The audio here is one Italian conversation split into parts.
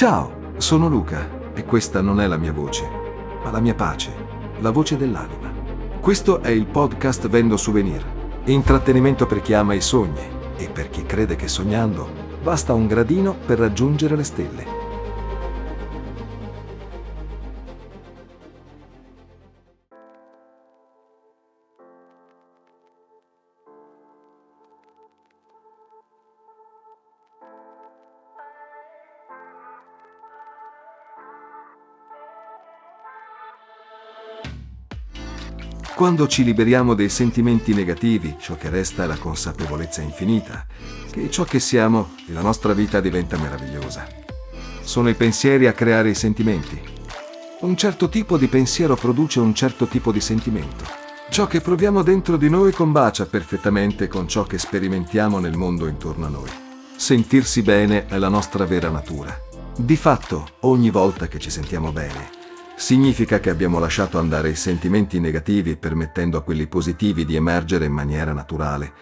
Ciao, sono Luca e questa non è la mia voce, ma la mia pace, la voce dell'anima. Questo è il podcast Vendo Souvenir, intrattenimento per chi ama i sogni e per chi crede che sognando basta un gradino per raggiungere le stelle. Quando ci liberiamo dei sentimenti negativi, ciò che resta è la consapevolezza infinita, che ciò che siamo e la nostra vita diventa meravigliosa. Sono i pensieri a creare i sentimenti. Un certo tipo di pensiero produce un certo tipo di sentimento. Ciò che proviamo dentro di noi combacia perfettamente con ciò che sperimentiamo nel mondo intorno a noi. Sentirsi bene è la nostra vera natura. Di fatto, ogni volta che ci sentiamo bene, significa che abbiamo lasciato andare i sentimenti negativi permettendo a quelli positivi di emergere in maniera naturale.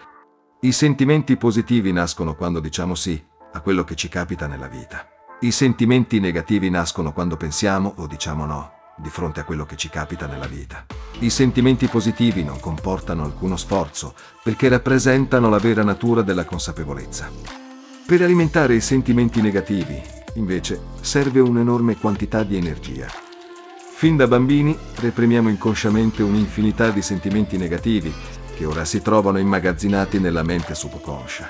I sentimenti positivi nascono quando diciamo sì a quello che ci capita nella vita. I sentimenti negativi nascono quando pensiamo o diciamo no di fronte a quello che ci capita nella vita. I sentimenti positivi non comportano alcuno sforzo perché rappresentano la vera natura della consapevolezza. Per alimentare i sentimenti negativi, invece, serve un'enorme quantità di energia. Fin da bambini reprimiamo inconsciamente un'infinità di sentimenti negativi che ora si trovano immagazzinati nella mente subconscia.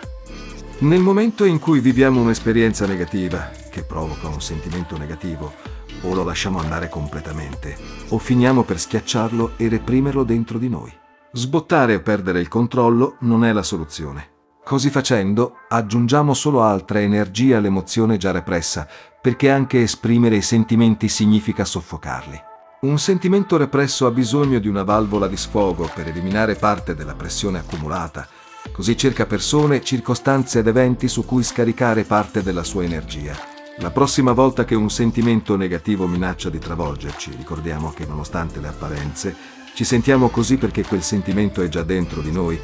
Nel momento in cui viviamo un'esperienza negativa che provoca un sentimento negativo, o lo lasciamo andare completamente, o finiamo per schiacciarlo e reprimerlo dentro di noi. Sbottare o perdere il controllo non è la soluzione. Così facendo, aggiungiamo solo altra energia all'emozione già repressa, perché anche esprimere i sentimenti significa soffocarli. Un sentimento represso ha bisogno di una valvola di sfogo per eliminare parte della pressione accumulata, così cerca persone, circostanze ed eventi su cui scaricare parte della sua energia. La prossima volta che un sentimento negativo minaccia di travolgerci, ricordiamo che nonostante le apparenze, ci sentiamo così perché quel sentimento è già dentro di noi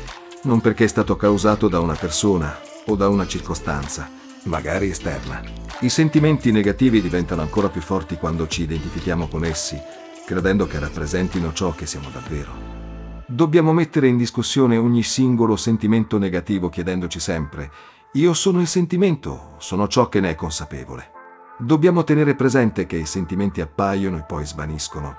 non perché è stato causato da una persona o da una circostanza, magari esterna. I sentimenti negativi diventano ancora più forti quando ci identifichiamo con essi, credendo che rappresentino ciò che siamo davvero. Dobbiamo mettere in discussione ogni singolo sentimento negativo chiedendoci sempre, io sono il sentimento, sono ciò che ne è consapevole. Dobbiamo tenere presente che i sentimenti appaiono e poi svaniscono,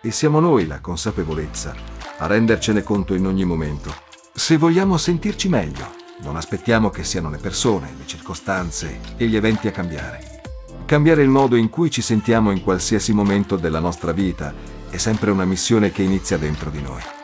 e siamo noi la consapevolezza a rendercene conto in ogni momento se vogliamo sentirci meglio, non aspettiamo che siano le persone, le circostanze e gli eventi a cambiare. Cambiare il modo in cui ci sentiamo in qualsiasi momento della nostra vita è sempre una missione che inizia dentro di noi.